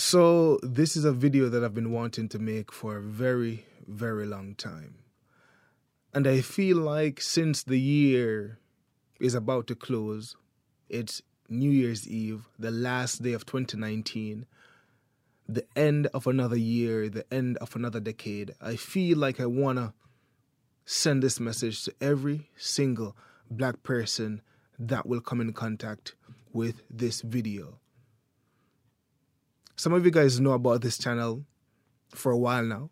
So, this is a video that I've been wanting to make for a very, very long time. And I feel like since the year is about to close, it's New Year's Eve, the last day of 2019, the end of another year, the end of another decade. I feel like I want to send this message to every single black person that will come in contact with this video. Some of you guys know about this channel for a while now.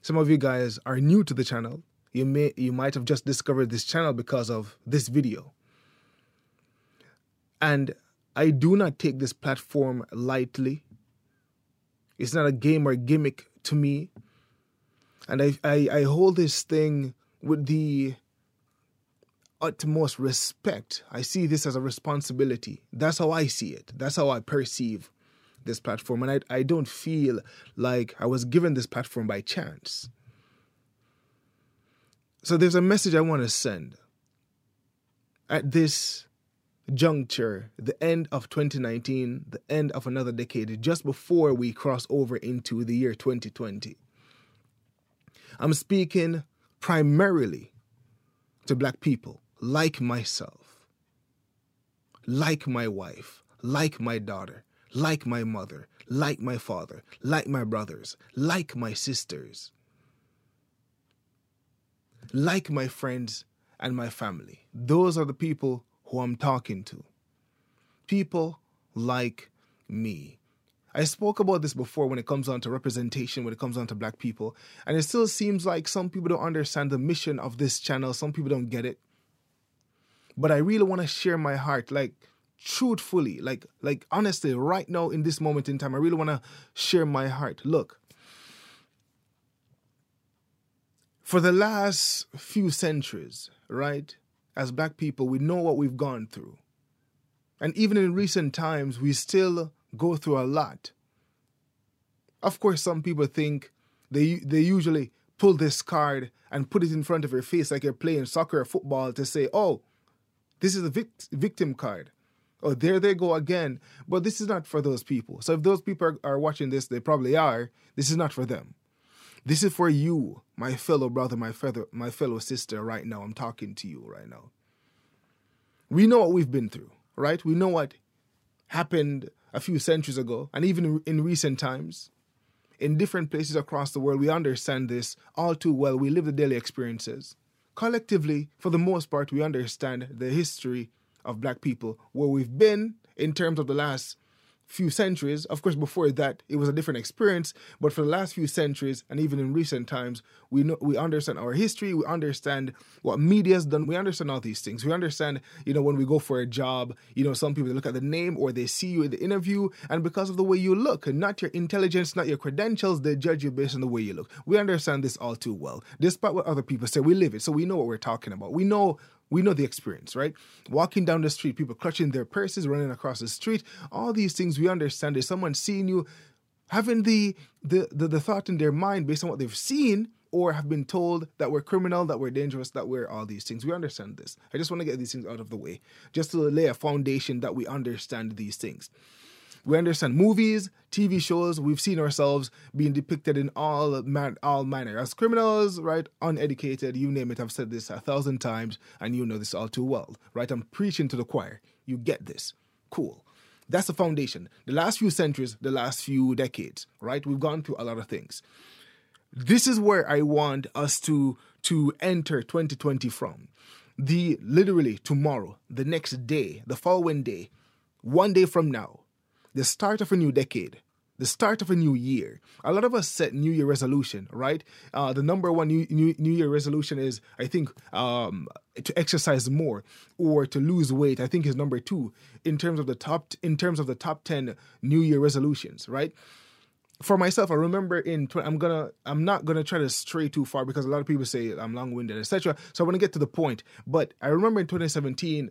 Some of you guys are new to the channel. You may you might have just discovered this channel because of this video. And I do not take this platform lightly. It's not a game or gimmick to me. And I, I, I hold this thing with the utmost respect. I see this as a responsibility. That's how I see it. That's how I perceive this platform. And I, I don't feel like I was given this platform by chance. So there's a message I want to send. At this juncture, the end of 2019, the end of another decade, just before we cross over into the year 2020. I'm speaking primarily to black people like myself, like my wife, like my daughter, like my mother, like my father, like my brothers, like my sisters, like my friends and my family. Those are the people who I'm talking to. People like me. I spoke about this before when it comes down to representation, when it comes down to black people, and it still seems like some people don't understand the mission of this channel. Some people don't get it. But I really want to share my heart. Like, truthfully, like like honestly, right now in this moment in time, I really want to share my heart. Look, for the last few centuries, right, as black people, we know what we've gone through. And even in recent times, we still go through a lot. Of course, some people think they they usually pull this card and put it in front of your face like you're playing soccer or football to say, "Oh, this is a vict- victim card." Oh, there they go again. But this is not for those people. So if those people are, are, watching this, they probably are. This is not for them. This is for you, my fellow brother, my fellow, my fellow sister. Right now, I'm talking to you right now. We know what we've been through, right? We know what happened a few centuries ago, and even in recent times. In different places across the world, we understand this all too well. We live the daily experiences. Collectively, for the most part, we understand the history of black people, where we've been in terms of the last few centuries. Of course, before that, it was a different experience. But for the last few centuries, and even in recent times, we know we understand our history. We understand what media's done. We understand all these things. We understand, you know, when we go for a job, you know, some people look at the name or they see you in the interview, and because of the way you look, and not your intelligence, not your credentials, they judge you based on the way you look. We understand this all too well. Despite what other people say, we live it, so we know what we're talking about. We know we know the experience, right? Walking down the street, people clutching their purses, running across the street, all these things we understand. There's someone seeing you, having the, the the, the thought in their mind based on what they've seen or have been told that we're criminal, that we're dangerous, that we're all these things. We understand this. I just want to get these things out of the way, just to lay a foundation that we understand these things. We understand movies, TV shows. We've seen ourselves being depicted in all man, all manner as criminals, right? Uneducated, you name it. I've said this a thousand times, and you know this all too well, right? I'm preaching to the choir. You get this. Cool. That's the foundation. The last few centuries, the last few decades, right? We've gone through a lot of things. This is where I want us to to enter 2020 from. The literally tomorrow, the next day, the following day, one day from now, the start of a new decade, the start of a new year. A lot of us set New Year resolution, right? Uh, the number one new, new, new Year resolution is, I think, um, to exercise more or to lose weight. I think is number two in terms of the top in terms of the top ten New Year resolutions, right? For myself, I remember in 20, I'm gonna I'm not gonna try to stray too far because a lot of people say I'm long winded, etc. So I want to get to the point. But I remember in 2017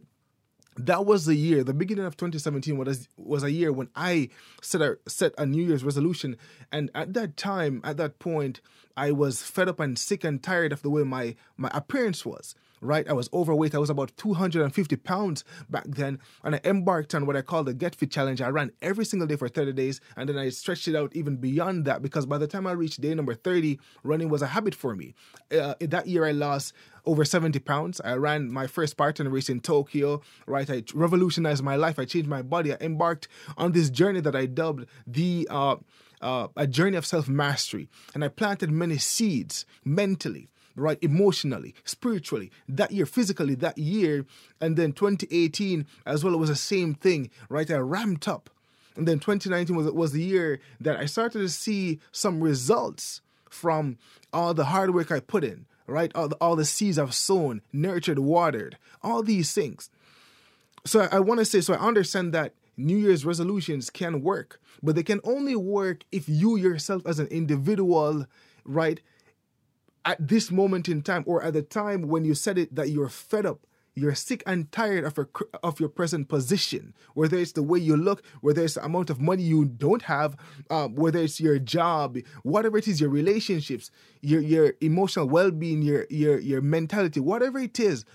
that was the year, the beginning of 2017 was was a year when I set a set a New Year's resolution, and at that time, at that point, I was fed up and sick and tired of the way my my appearance was. Right? I was overweight. I was about 250 pounds back then. And I embarked on what I call the Get Fit Challenge. I ran every single day for 30 days. And then I stretched it out even beyond that because by the time I reached day number 30, running was a habit for me. Uh, that year, I lost over 70 pounds. I ran my first Spartan race in Tokyo, right? I revolutionized my life. I changed my body. I embarked on this journey that I dubbed the uh, uh, a journey of self mastery. And I planted many seeds mentally right? Emotionally, spiritually, that year, physically, that year. And then 2018 as well, it was the same thing, right? I ramped up. And then 2019 was, was the year that I started to see some results from all the hard work I put in, right? All the, all the seeds I've sown, nurtured, watered, all these things. So I, I want to say, so I understand that New Year's resolutions can work, but they can only work if you yourself as an individual, right, at this moment in time or at the time when you said it that you're fed up you're sick and tired of your of your present position, whether it's the way you look, whether it's the amount of money you don't have, um, whether it's your job, whatever it is, your relationships, your your emotional well being, your your your mentality, whatever it is,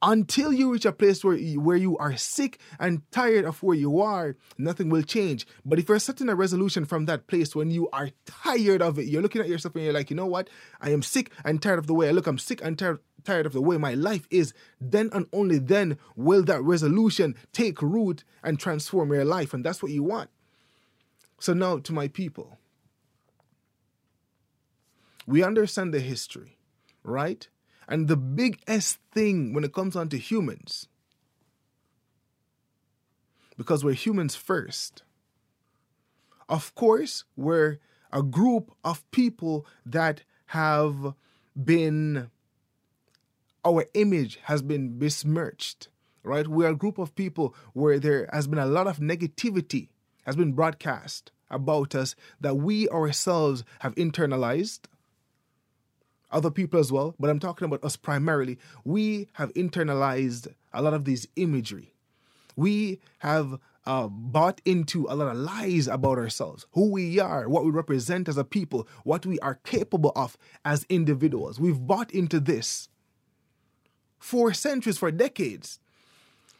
until you reach a place where you, where you are sick and tired of where you are, nothing will change. But if you're setting a resolution from that place when you are tired of it, you're looking at yourself and you're like, you know what? I am sick and tired of the way I look. I'm sick and tired tired of the way my life is. Then and only then will that resolution take root and transform your life, and that's what you want. So now to my people. We understand the history, right? And the biggest thing when it comes on to humans, because we're humans first, of course, we're a group of people that have been, our image has been besmirched, right? We're a group of people where there has been a lot of negativity has been broadcast about us that we ourselves have internalized other people as well, but I'm talking about us primarily. We have internalized a lot of these imagery. We have uh, bought into a lot of lies about ourselves, who we are, what we represent as a people, what we are capable of as individuals. We've bought into this for centuries, for decades,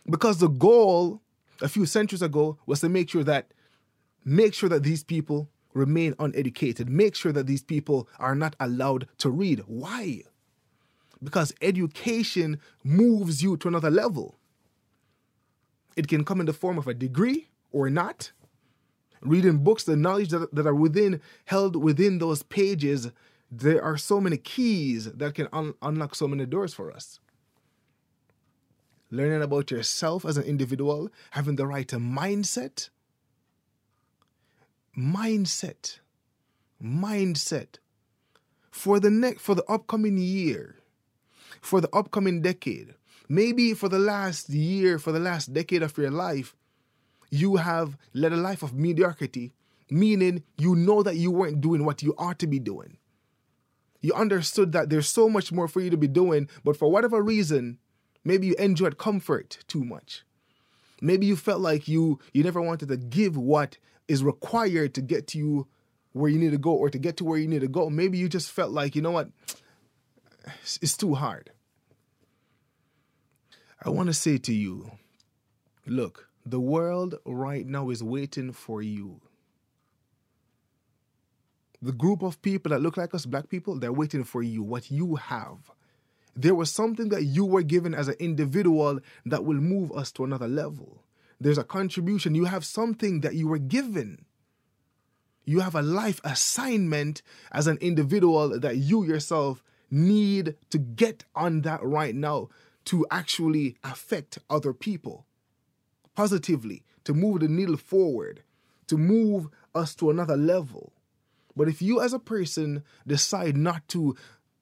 because the goal a few centuries ago was to make sure that make sure that these people remain uneducated. Make sure that these people are not allowed to read. Why? Because education moves you to another level. It can come in the form of a degree or not. Reading books, the knowledge that, that are within, held within those pages, there are so many keys that can un- unlock so many doors for us. Learning about yourself as an individual, having the right mindset, mindset mindset for the next for the upcoming year for the upcoming decade. Maybe for the last year for the last decade of your life you have led a life of mediocrity meaning you know that you weren't doing what you ought to be doing. You understood that there's so much more for you to be doing but for whatever reason maybe you enjoyed comfort too much. Maybe you felt like you you never wanted to give what is required to get to you where you need to go or to get to where you need to go. Maybe you just felt like, you know what, it's too hard. I want to say to you look, the world right now is waiting for you. The group of people that look like us, black people, they're waiting for you, what you have. There was something that you were given as an individual that will move us to another level. There's a contribution. You have something that you were given. You have a life assignment as an individual that you yourself need to get on that right now to actually affect other people positively, to move the needle forward, to move us to another level. But if you as a person decide not to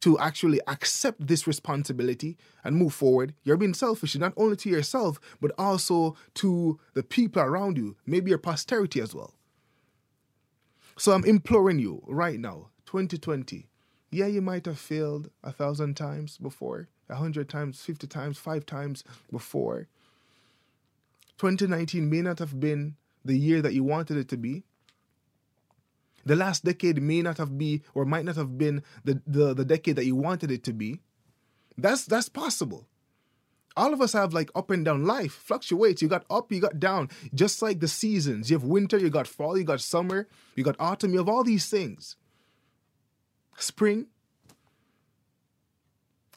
to actually accept this responsibility and move forward, you're being selfish, not only to yourself, but also to the people around you, maybe your posterity as well. So I'm imploring you right now, 2020. Yeah, you might have failed a thousand times before, a hundred times, 50 times, five times before. 2019 may not have been the year that you wanted it to be, the last decade may not have been or might not have been the, the, the decade that you wanted it to be. That's that's possible. All of us have like up and down life fluctuates. You got up, you got down, just like the seasons. You have winter, you got fall, you got summer, you got autumn, you have all these things. Spring.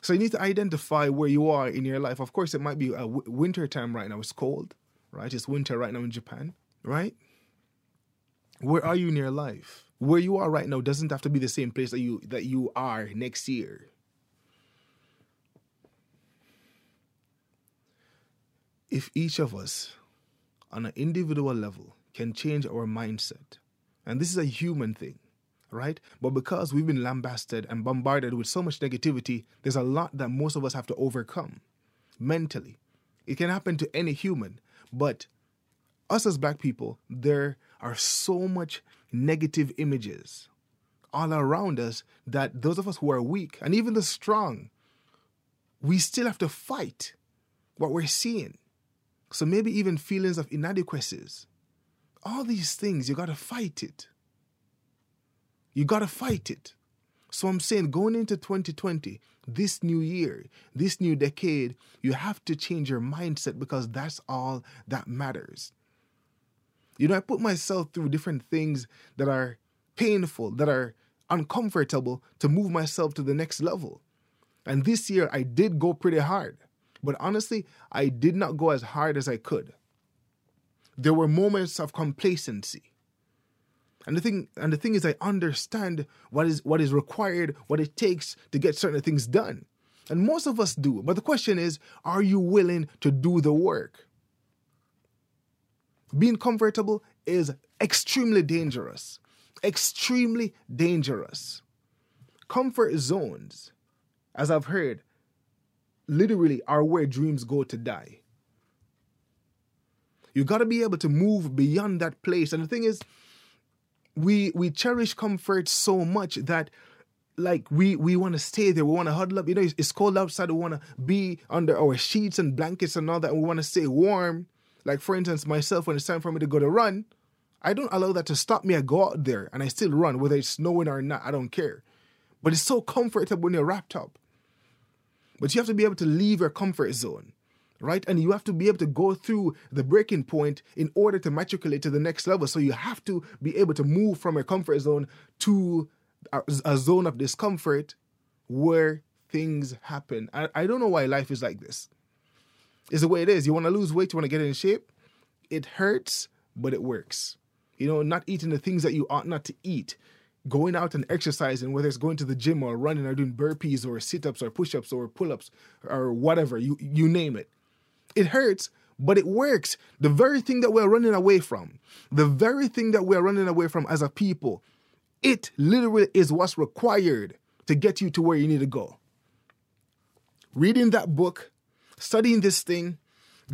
So you need to identify where you are in your life. Of course, it might be a w- winter time right now. It's cold, right? It's winter right now in Japan, right? Where are you in your life? Where you are right now doesn't have to be the same place that you that you are next year. if each of us on an individual level can change our mindset, and this is a human thing, right? But because we've been lambasted and bombarded with so much negativity, there's a lot that most of us have to overcome mentally. It can happen to any human, but us as black people, there are so much negative images all around us that those of us who are weak and even the strong, we still have to fight what we're seeing. So maybe even feelings of inadequacies. All these things, you got to fight it. You got to fight it. So I'm saying going into 2020, this new year, this new decade, you have to change your mindset because that's all that matters. You know, I put myself through different things that are painful, that are uncomfortable to move myself to the next level. And this year I did go pretty hard. But honestly, I did not go as hard as I could. There were moments of complacency. And the thing and the thing is I understand what is what is required, what it takes to get certain things done. And most of us do. But the question is, are you willing to do the work? Being comfortable is extremely dangerous. Extremely dangerous. Comfort zones, as I've heard, literally are where dreams go to die. You got to be able to move beyond that place. And the thing is, we we cherish comfort so much that like we we want to stay there we want to huddle up you know it's, it's cold outside we want to be under our sheets and blankets and all that we want to stay warm like for instance myself when it's time for me to go to run i don't allow that to stop me i go out there and i still run whether it's snowing or not i don't care but it's so comfortable when you're wrapped up but you have to be able to leave your comfort zone, right? And you have to be able to go through the breaking point in order to matriculate to the next level. So you have to be able to move from your comfort zone to a, a zone of discomfort where things happen. I, I don't know why life is like this. It's the way it is. You want to lose weight, you want to get in shape. It hurts, but it works. You know, not eating the things that you ought not to eat going out and exercising, whether it's going to the gym or running or doing burpees or sit ups or push ups or pull ups or whatever, you, you name it. It hurts, but it works. The very thing that we're running away from, the very thing that we're running away from as a people, it literally is what's required to get you to where you need to go. Reading that book, studying this thing,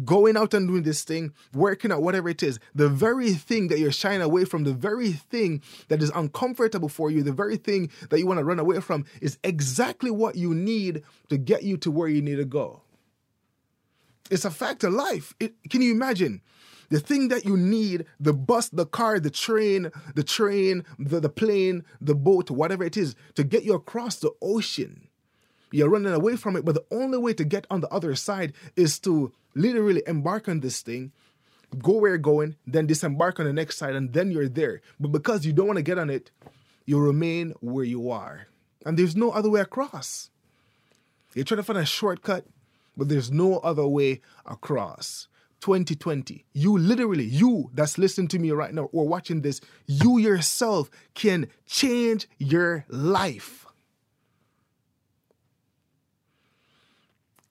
going out and doing this thing, working out whatever it is, the very thing that you're shying away from, the very thing that is uncomfortable for you, the very thing that you want to run away from is exactly what you need to get you to where you need to go. It's a fact of life. It, can you imagine? The thing that you need, the bus, the car, the train, the train, the, the plane, the boat, whatever it is, to get you across the ocean. You're running away from it, but the only way to get on the other side is to literally embark on this thing, go where you're going, then disembark on the next side, and then you're there. But because you don't want to get on it, you remain where you are. And there's no other way across. You're trying to find a shortcut, but there's no other way across. 2020, you literally, you that's listening to me right now or watching this, you yourself can change your life.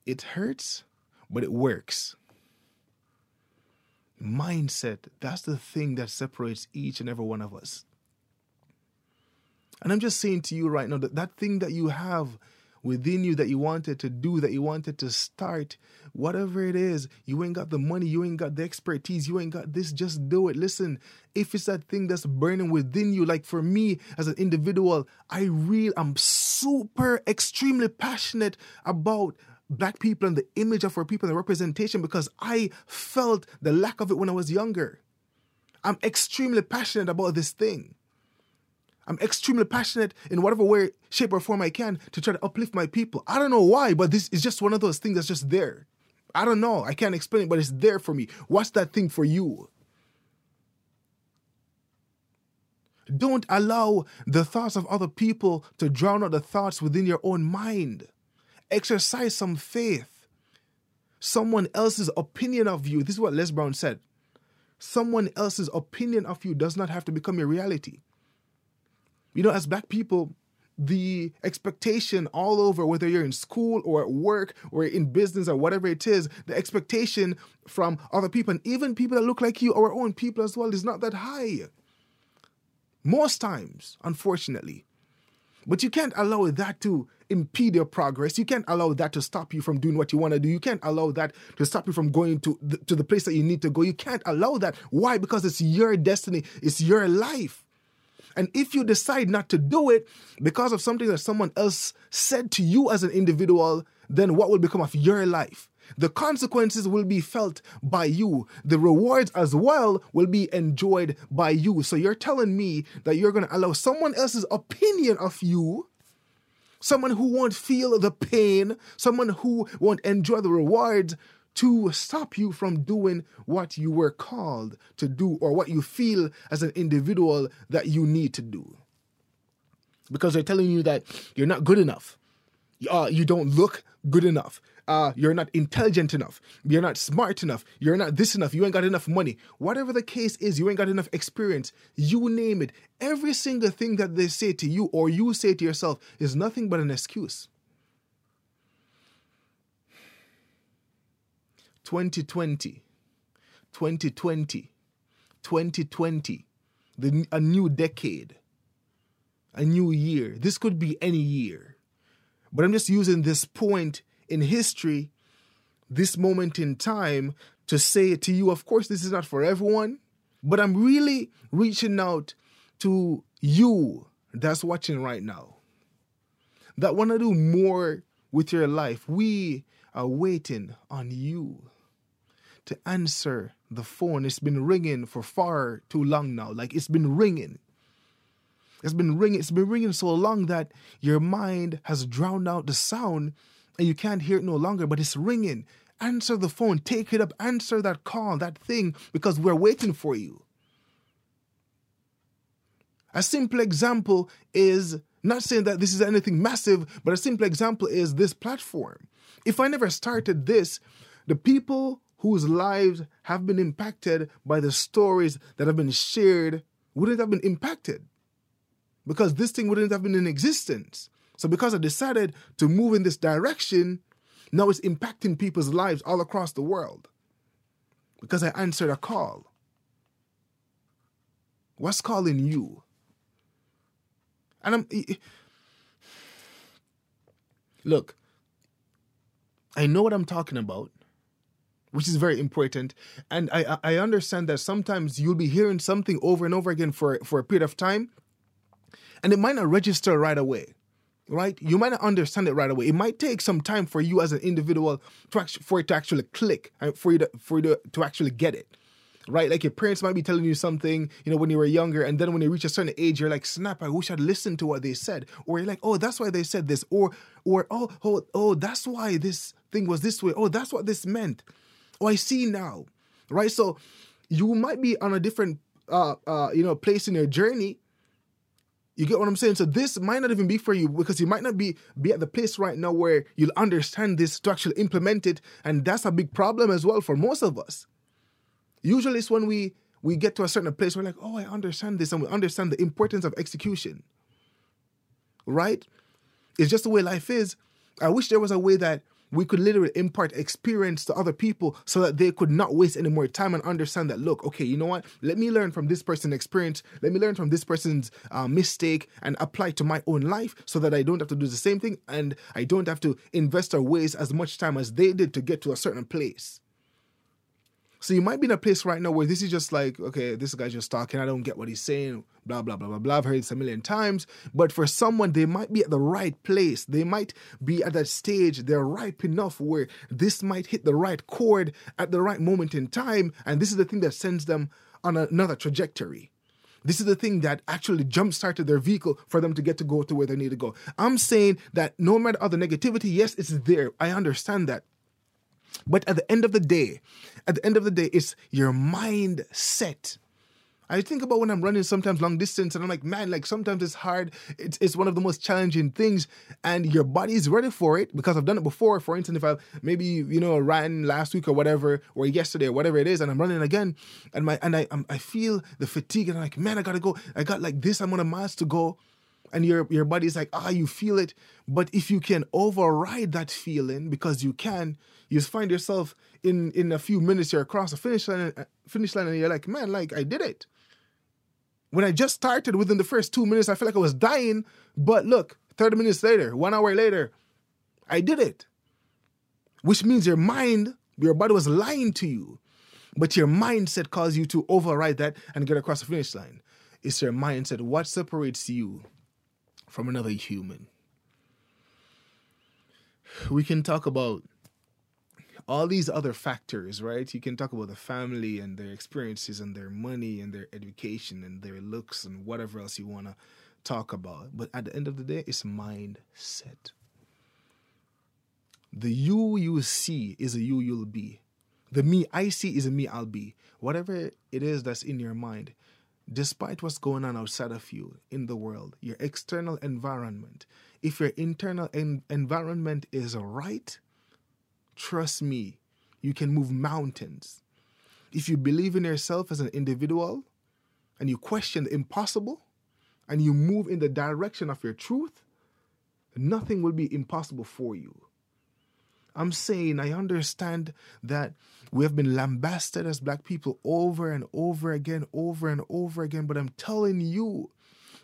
It hurts, but it works. Mindset, that's the thing that separates each and every one of us. And I'm just saying to you right now that that thing that you have within you that you wanted to do, that you wanted to start, whatever it is, you ain't got the money, you ain't got the expertise, you ain't got this, just do it. Listen, if it's that thing that's burning within you, like for me as an individual, I really, I'm super, extremely passionate about black people and the image of our people and the representation because I felt the lack of it when I was younger. I'm extremely passionate about this thing. I'm extremely passionate in whatever way, shape, or form I can to try to uplift my people. I don't know why, but this is just one of those things that's just there. I don't know. I can't explain it, but it's there for me. What's that thing for you? Don't allow the thoughts of other people to drown out the thoughts within your own mind. Exercise some faith. Someone else's opinion of you, this is what Les Brown said. Someone else's opinion of you does not have to become your reality. You know, as black people, the expectation all over, whether you're in school or at work or in business or whatever it is, the expectation from other people and even people that look like you, our own people as well, is not that high. Most times, unfortunately. But you can't allow that to impede your progress. You can't allow that to stop you from doing what you want to do. You can't allow that to stop you from going to the, to the place that you need to go. You can't allow that. Why? Because it's your destiny, it's your life. And if you decide not to do it because of something that someone else said to you as an individual, then what will become of your life? The consequences will be felt by you. The rewards as well will be enjoyed by you. So you're telling me that you're going to allow someone else's opinion of you, someone who won't feel the pain, someone who won't enjoy the rewards, to stop you from doing what you were called to do or what you feel as an individual that you need to do. Because they're telling you that you're not good enough. Uh, you don't look good enough. Uh, you're not intelligent enough. You're not smart enough. You're not this enough. You ain't got enough money. Whatever the case is, you ain't got enough experience. You name it. Every single thing that they say to you or you say to yourself is nothing but an excuse. 2020, 2020, 2020, the, a new decade, a new year. This could be any year. But I'm just using this point in history, this moment in time, to say to you. Of course, this is not for everyone, but I'm really reaching out to you that's watching right now that want to do more with your life. We are waiting on you to answer the phone. It's been ringing for far too long now. Like it's been ringing. It's been ringing. It's been ringing so long that your mind has drowned out the sound and you can't hear it no longer, but it's ringing. Answer the phone. Take it up. Answer that call, that thing, because we're waiting for you. A simple example is not saying that this is anything massive, but a simple example is this platform. If I never started this, the people whose lives have been impacted by the stories that have been shared wouldn't have been impacted because this thing wouldn't have been in existence. So, because I decided to move in this direction, now it's impacting people's lives all across the world because I answered a call. What's calling you? And I'm. Look, I know what I'm talking about which is very important. And I I understand that sometimes you'll be hearing something over and over again for for a period of time, and it might not register right away. Right, you might not understand it right away. It might take some time for you as an individual to actually, for it to actually click and for you to for you to, to actually get it right? Like your parents might be telling you something, you know, when you were younger, and then when you reach a certain age, you're like, snap, I wish I'd listened to what they said. Or you're like, oh, that's why they said this. Or or oh, oh, oh, that's why this thing was this way. Oh, that's what this meant. Oh, I see now, right? So you might be on a different, uh, uh, you know, place in your journey. You get what I'm saying? So this might not even be for you because you might not be be at the place right now where you'll understand this to actually implement it, and that's a big problem as well for most of us. Usually, it's when we we get to a certain place, we're like, oh, I understand this, and we understand the importance of execution. Right? It's just the way life is. I wish there was a way that we could literally impart experience to other people so that they could not waste any more time and understand that look okay you know what? Let me learn from this person's experience. Let me learn from this person's uh, mistake and apply to my own life so that i don't have to do the same thing and i don't have to invest or waste as much time as they did to get to a certain place so you might be in a place right now where this is just like, okay, this guy's just talking. I don't get what he's saying. Blah blah blah blah blah. I've heard this a million times. But for someone, they might be at the right place. They might be at that stage. They're ripe enough where this might hit the right chord at the right moment in time, and this is the thing that sends them on another trajectory. This is the thing that actually jump started their vehicle for them to get to go to where they need to go. I'm saying that no matter all the negativity, yes, it's there. I understand that. But at the end of the day, at the end of the day, it's your mindset I think about when I'm running sometimes long distance and I'm like, man, like sometimes it's hard. It's, it's one of the most challenging things and your body is ready for it because I've done it before. For instance, if I maybe, you know, ran last week or whatever, or yesterday or whatever it is, and I'm running again and my, and I, I'm, I feel the fatigue and I'm like, man, I gotta go. I got like this amount of miles to go. And your, your body's like, ah, you feel it. But if you can override that feeling because you can, you find yourself in, in a few minutes, you're across the finish line, finish line and you're like, man, like I did it when I just started within the first two minutes, I felt like I was dying. But look, 30 minutes later, one hour later, I did it. Which means your mind, your body was lying to you. But your mindset caused you to override that and get across the finish line. It's your mindset. What separates you from another human? We can talk about all these other factors, right? You can talk about the family and their experiences and their money and their education and their looks and whatever else you want to talk about. But at the end of the day, it's mindset. The you you see is a you you'll be. The me I see is a me I'll be. Whatever it is that's in your mind, despite what's going on outside of you in the world, your external environment, if your internal en- environment is right, Trust me, you can move mountains. If you believe in yourself as an individual and you question the impossible and you move in the direction of your truth, nothing will be impossible for you. I'm saying I understand that we have been lambasted as black people over and over again, over and over again, but I'm telling you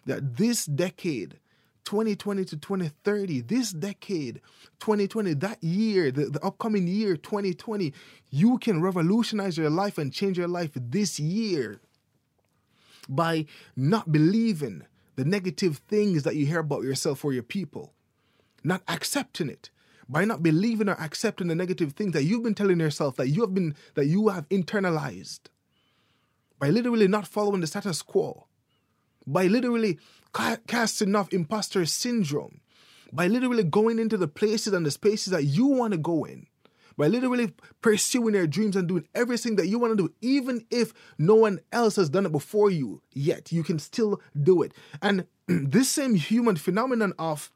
that this decade 2020 to 2030, this decade, 2020, that year, the, the upcoming year, 2020, you can revolutionize your life and change your life this year by not believing the negative things that you hear about yourself or your people, not accepting it, by not believing or accepting the negative things that you've been telling yourself that you have been that you have internalized, by literally not following the status quo, by literally casting off imposter syndrome, by literally going into the places and the spaces that you want to go in, by literally pursuing your dreams and doing everything that you want to do, even if no one else has done it before you yet, you can still do it. And this same human phenomenon of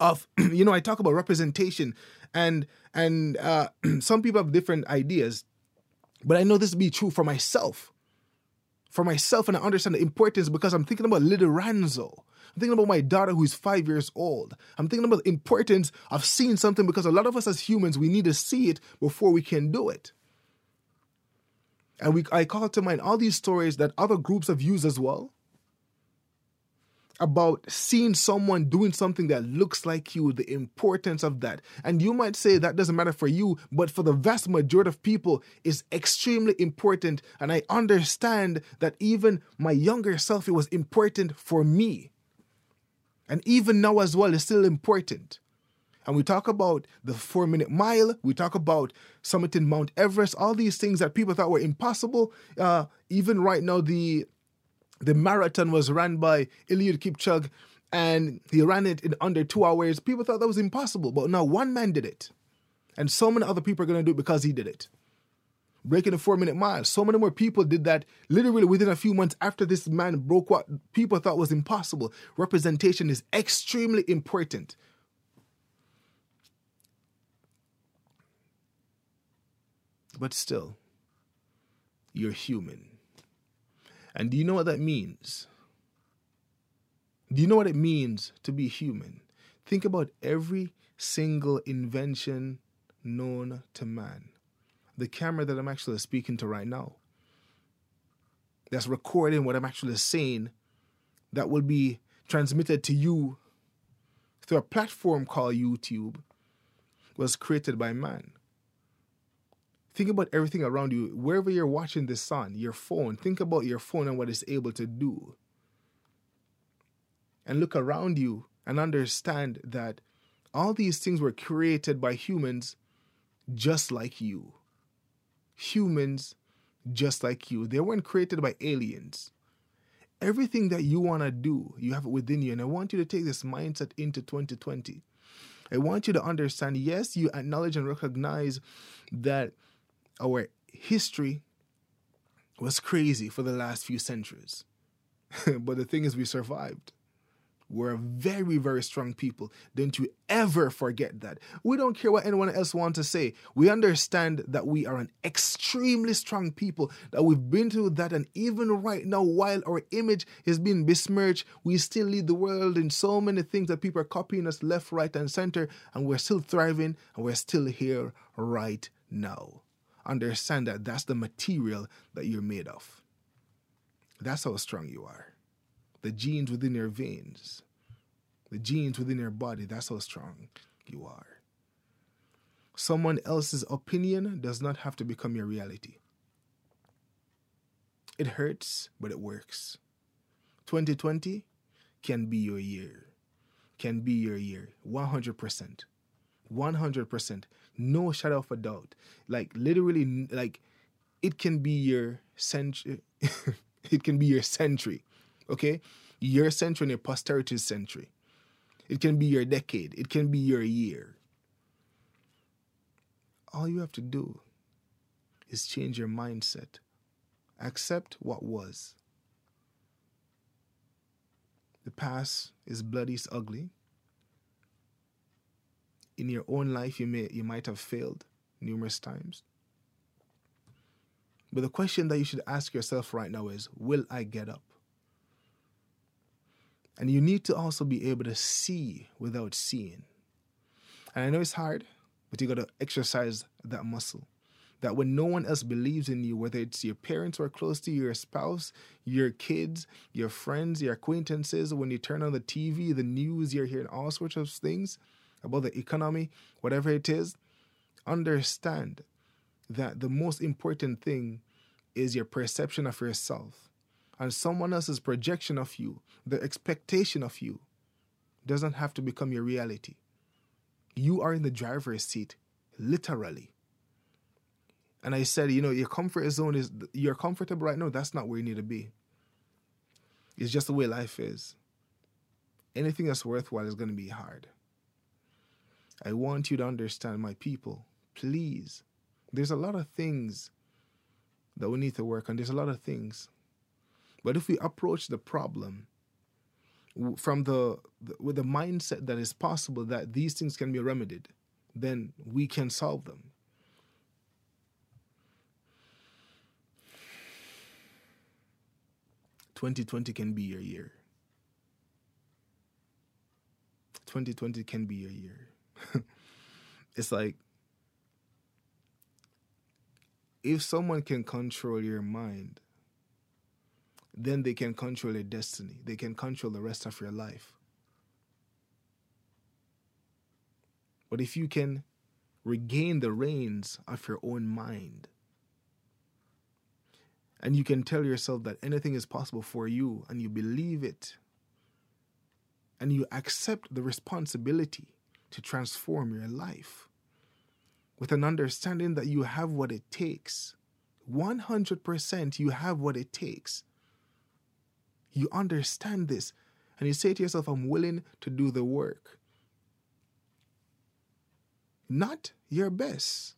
of you know, I talk about representation and and uh, some people have different ideas, but I know this to be true for myself for myself and I understand the importance because I'm thinking about little Ranzo. I'm thinking about my daughter who's five years old. I'm thinking about the importance of seeing something because a lot of us as humans, we need to see it before we can do it. And we, I call to mind all these stories that other groups have used as well about seeing someone doing something that looks like you, the importance of that. And you might say that doesn't matter for you, but for the vast majority of people, is extremely important. And I understand that even my younger self, it was important for me. And even now as well, it's still important. And we talk about the four minute mile, we talk about summiting Mount Everest, all these things that people thought were impossible. Uh, even right now, the the marathon was run by Eliud Kipchoge and he ran it in under two hours. People thought that was impossible, but now one man did it. And so many other people are going to do it because he did it. Breaking the four minute mile. So many more people did that literally within a few months after this man broke what people thought was impossible. Representation is extremely important. But still, you're human. And do you know what that means? Do you know what it means to be human? Think about every single invention known to man. The camera that I'm actually speaking to right now, that's recording what I'm actually saying, that will be transmitted to you through a platform called YouTube, was created by man. Think about everything around you, wherever you're watching this on, your phone. Think about your phone and what it's able to do. And look around you and understand that all these things were created by humans just like you. Humans just like you. They weren't created by aliens. Everything that you want to do, you have it within you. And I want you to take this mindset into 2020. I want you to understand yes, you acknowledge and recognize that our history was crazy for the last few centuries. but the thing is, we survived. We're a very, very strong people. Don't you ever forget that. We don't care what anyone else wants to say. We understand that we are an extremely strong people, that we've been through that. And even right now, while our image is being besmirched, we still lead the world in so many things that people are copying us left, right, and center. And we're still thriving and we're still here right now. Understand that that's the material that you're made of. That's how strong you are the genes within your veins, the genes within your body. That's how strong you are. Someone else's opinion does not have to become your reality. It hurts, but it works. 2020 can be your year. Can be your year. 100%. 100%. No shadow of a doubt. Like, literally, like, it can be your century. it can be your century okay? Your century and your posterity's century. It can be your decade, it can be your year. All you have to do is change your mindset. Accept what was. The past is bloody, it's ugly. In your own life, you may you might have failed numerous times. But the question that you should ask yourself right now is Will I get up? And you need to also be able to see without seeing. And I know it's hard, but you got to exercise that muscle. That when no one else believes in you, whether it's your parents who are close to you, your spouse, your kids, your friends, your acquaintances, when you turn on the TV, the news, you're hearing all sorts of things about the economy, whatever it is, understand that the most important thing is your perception of yourself and someone else's projection of you, the expectation of you, doesn't have to become your reality. You are in the driver's seat, literally. And I said, you know, your comfort zone is, you're comfortable right now. That's not where you need to be. It's just the way life is. Anything that's worthwhile is going to be hard. I want you to understand, my people, please. There's a lot of things that we need to work on. There's a lot of things but if we approach the problem from the, with the mindset that it's possible that these things can be remedied, then we can solve them. Twenty twenty can be your year. 2020 can be your year. it's like if someone can control your mind, then they can control your destiny. They can control the rest of your life. But if you can regain the reins of your own mind, and you can tell yourself that anything is possible for you, and you believe it, and you accept the responsibility to transform your life with an understanding that you have what it takes. 100% you have what it takes you understand this. And you say to yourself, I'm willing to do the work. Not your best,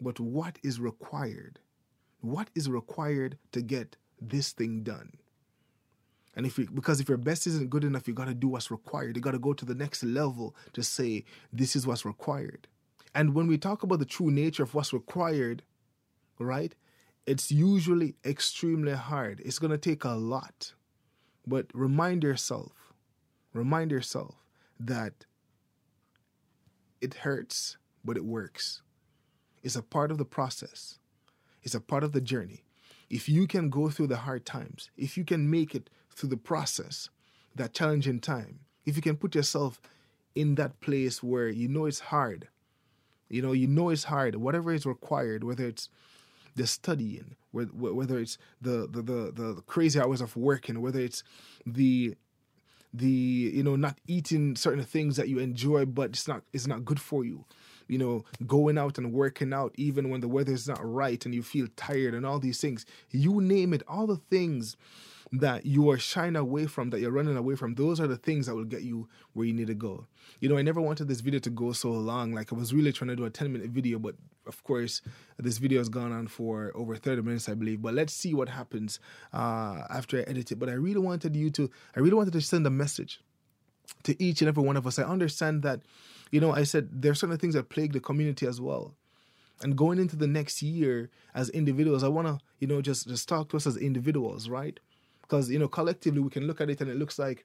but what is required. What is required to get this thing done? And if you, because if your best isn't good enough, you got to do what's required. You got to go to the next level to say, this is what's required. And when we talk about the true nature of what's required, right, it's usually extremely hard. It's going to take a lot. But remind yourself, remind yourself that it hurts, but it works. It's a part of the process, it's a part of the journey. If you can go through the hard times, if you can make it through the process, that challenging time, if you can put yourself in that place where you know it's hard, you know, you know it's hard, whatever is required, whether it's the studying, whether it's the, the the the crazy hours of working, whether it's the the you know not eating certain things that you enjoy but it's not it's not good for you you know, going out and working out even when the weather is not right and you feel tired and all these things. You name it, all the things that you are shying away from, that you're running away from, those are the things that will get you where you need to go. You know, I never wanted this video to go so long. Like, I was really trying to do a 10 minute video, but of course, this video has gone on for over 30 minutes, I believe. But let's see what happens uh, after I edit it. But I really wanted you to, I really wanted to send a message to each and every one of us. I understand that, you know, I said there are certain things that plague the community as well and going into the next year as individuals i want to you know just just talk to us as individuals right because you know collectively we can look at it and it looks like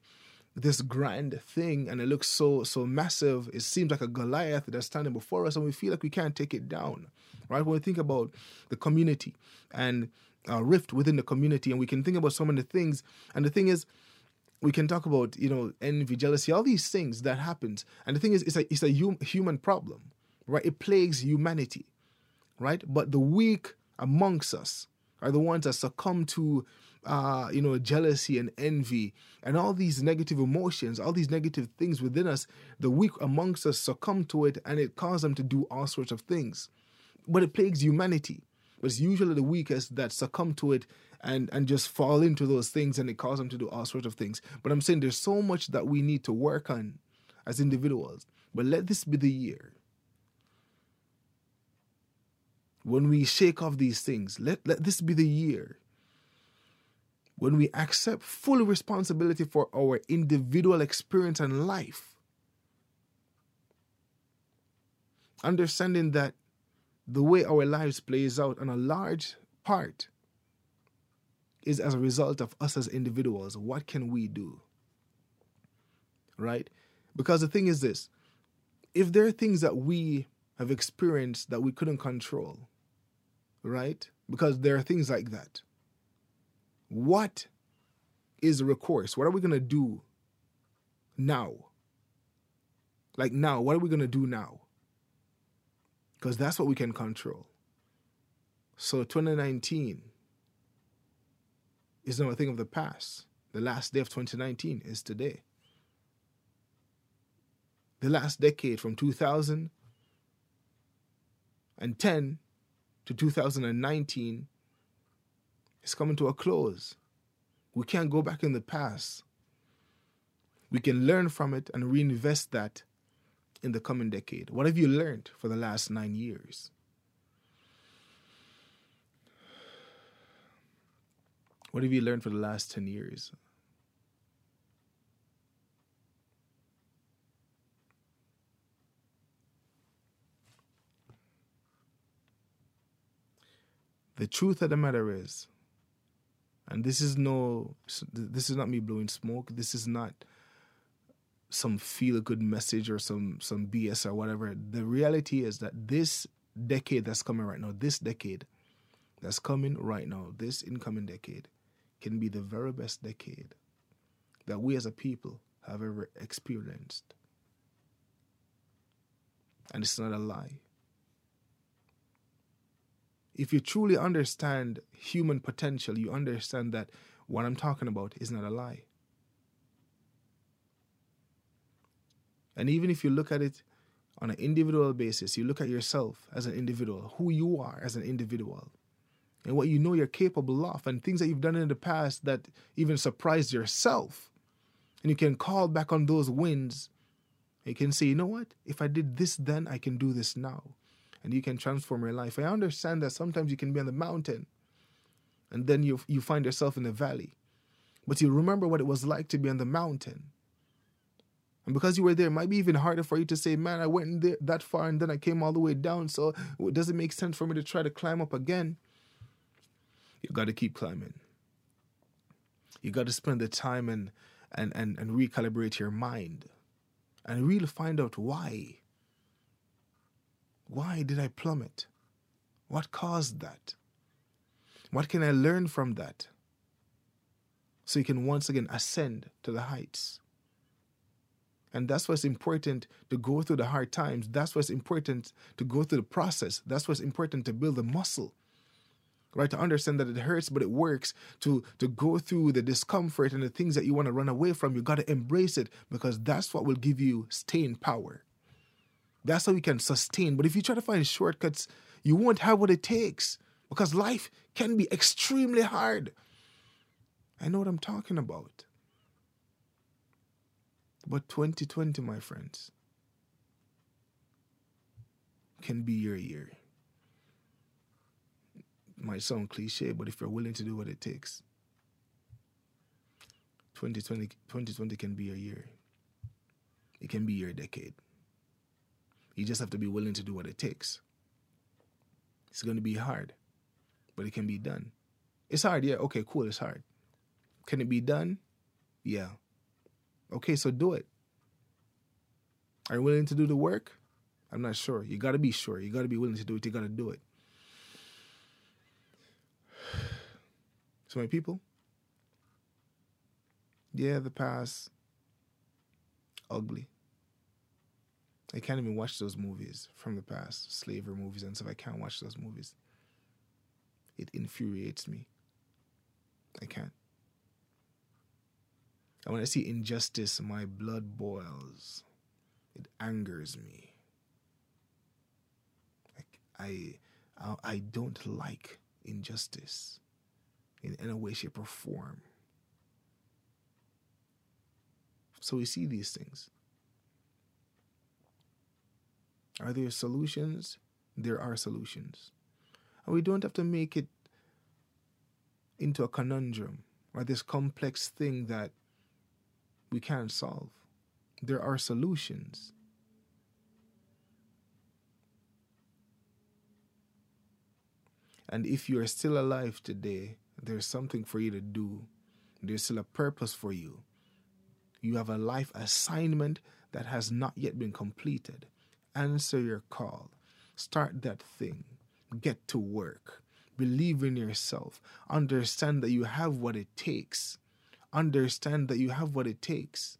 this grand thing and it looks so so massive. It seems like a goliath that's standing before us and we feel like we can't take it down right? When we think about the community and a rift within the community and we can think about so many things. And the thing is we can talk about you know envy jealousy all these things that happens. And the thing is it's a it's a hum, human problem right? It plagues humanity right? But the weak amongst us are the ones that succumb to uh, you know, jealousy and envy and all these negative emotions, all these negative things within us, the weak amongst us succumb to it and it causes them to do all sorts of things. But it plagues humanity. But it's usually the weakest that succumb to it and, and just fall into those things and it causes them to do all sorts of things. But I'm saying there's so much that we need to work on as individuals. But let this be the year when we shake off these things. Let, let this be the year when we accept full responsibility for our individual experience and life, understanding that the way our lives plays out on a large part is as a result of us as individuals. What can we do? Right? Because the thing is this if there are things that we have experienced that we couldn't control, right? Because there are things like that what is the recourse? What are we going to do now? Like now, what are we going to do now? Because that's what we can control. So 2019 is not a thing of the past. The last day of 2019 is today. The last decade from 2010 to 2019 is coming to a close. We can't go back in the past. We can learn from it and reinvest that in the coming decade. What have you learned for the last nine years? What have you learned for the last 10 years? The truth of the matter is, and this is no, this is not me blowing smoke. This is not some feel good message or some some BS or whatever. The reality is that this decade that's coming right now, this decade that's coming right now, this incoming decade, can be the very best decade that we as a people have ever experienced. And it's not a lie if you truly understand human potential, you understand that what I'm talking about is not a lie. And even if you look at it on an individual basis, you look at yourself as an individual, who you are as an individual, and what you know you're capable of, and things that you've done in the past that even surprised yourself. And you can call back on those wins. You can say, you know what? If I did this then, I can do this now and you can transform your life. I understand that sometimes you can be on the mountain and then you, you find yourself in the valley. But you remember what it was like to be on the mountain. And because you were there, it might be even harder for you to say, man, I went there that far and then I came all the way down. So it does it make sense for me to try to climb up again? You got to keep climbing. You got to spend the time and, and, and, and recalibrate your mind and really find out why. Why did I plummet? What caused that? What can I learn from that? So you can once again ascend to the heights. And that's what's important to go through the hard times. That's what's important to go through the process. That's what's important to build the muscle. Right? To understand that it hurts, but it works. To to go through the discomfort and the things that you want to run away from, you gotta embrace it because that's what will give you staying power. That's how you can sustain. But if you try to find shortcuts, you won't have what it takes because life can be extremely hard. I know what I'm talking about. But 2020, my friends, can be your year. Might sound cliche, but if you're willing to do what it takes, 2020, 2020 can be your year. It can be your decade. You just have to be willing to do what it takes. It's going to be hard, but it can be done. It's hard, yeah. Okay, cool. It's hard. Can it be done? Yeah. Okay, so do it. Are you willing to do the work? I'm not sure. You got to be sure. You got to be willing to do it. You got to do it. So, my people, yeah, the past, ugly. I can't even watch those movies from the past, slavery movies and stuff. I can't watch those movies. It infuriates me. I can't. And when I see injustice, my blood boils. It angers me. I, I, I don't like injustice in any way, shape, or form. So we see these things. Are there solutions? There are solutions. And we don't have to make it into a conundrum or this complex thing that we can't solve. There are solutions. And if you are still alive today, there's something for you to do. There's still a purpose for you. You have a life assignment that has not yet been completed. Answer your call. Start that thing. Get to work. Believe in yourself. Understand that you have what it takes. Understand that you have what it takes.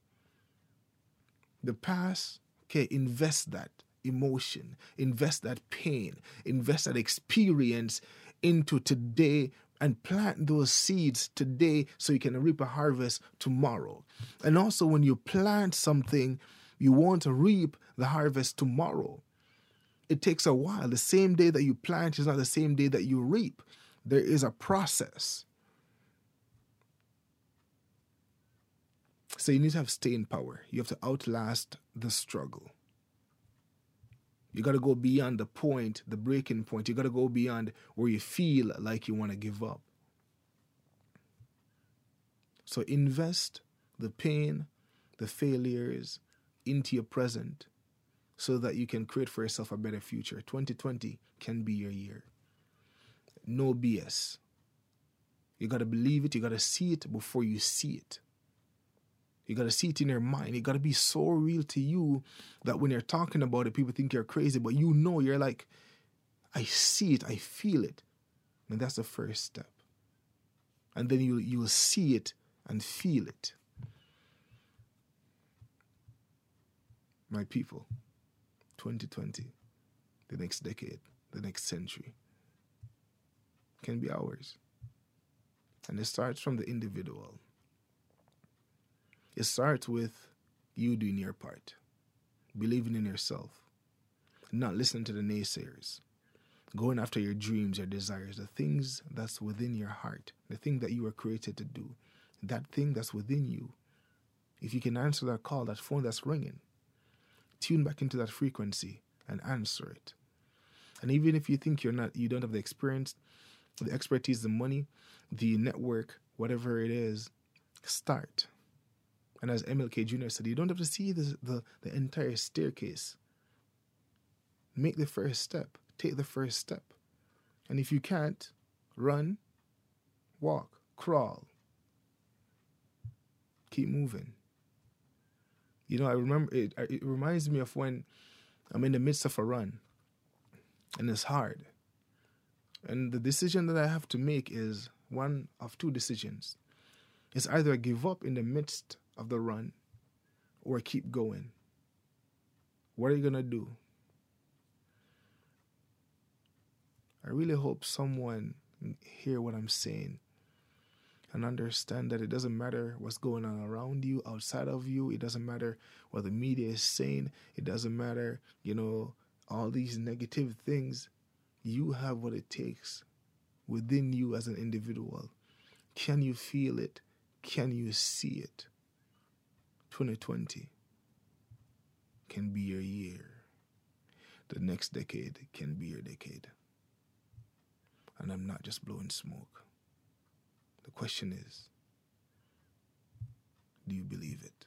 The past, okay, invest that emotion, invest that pain, invest that experience into today and plant those seeds today so you can reap a harvest tomorrow. And also, when you plant something, you want to reap the harvest tomorrow. It takes a while. The same day that you plant is not the same day that you reap. There is a process. So you need to have staying power. You have to outlast the struggle. You got to go beyond the point, the breaking point. You got to go beyond where you feel like you want to give up. So invest the pain, the failures into your present so that you can create for yourself a better future. 2020 can be your year. No BS. You got to believe it, you got to see it before you see it. You got to see it in your mind. It got to be so real to you that when you're talking about it, people think you're crazy, but you know you're like, I see it, I feel it. And that's the first step. And then you you'll see it and feel it. My people, 2020, the next decade, the next century can be ours. And it starts from the individual. It starts with you doing your part, believing in yourself, not listening to the naysayers, going after your dreams, your desires, the things that's within your heart, the thing that you were created to do, that thing that's within you. If you can answer that call, that phone that's ringing, tune back into that frequency and answer it. And even if you think you're not, you don't have the experience, the expertise, the money, the network, whatever it is, start. And as MLK Jr. said, you don't have to see the, the, the entire staircase. Make the first step. Take the first step. And if you can't, run, walk, crawl. Keep moving. You know, I remember it, it reminds me of when I'm in the midst of a run and it's hard. And the decision that I have to make is one of two decisions. It's either I give up in the midst of the run or I keep going? What are you going to do? I really hope someone hear what I'm saying. And understand that it doesn't matter what's going on around you, outside of you. It doesn't matter what the media is saying. It doesn't matter, you know, all these negative things. You have what it takes within you as an individual. Can you feel it? Can you see it? 2020 can be your year. The next decade can be your decade. And I'm not just blowing smoke. The question is do you believe it?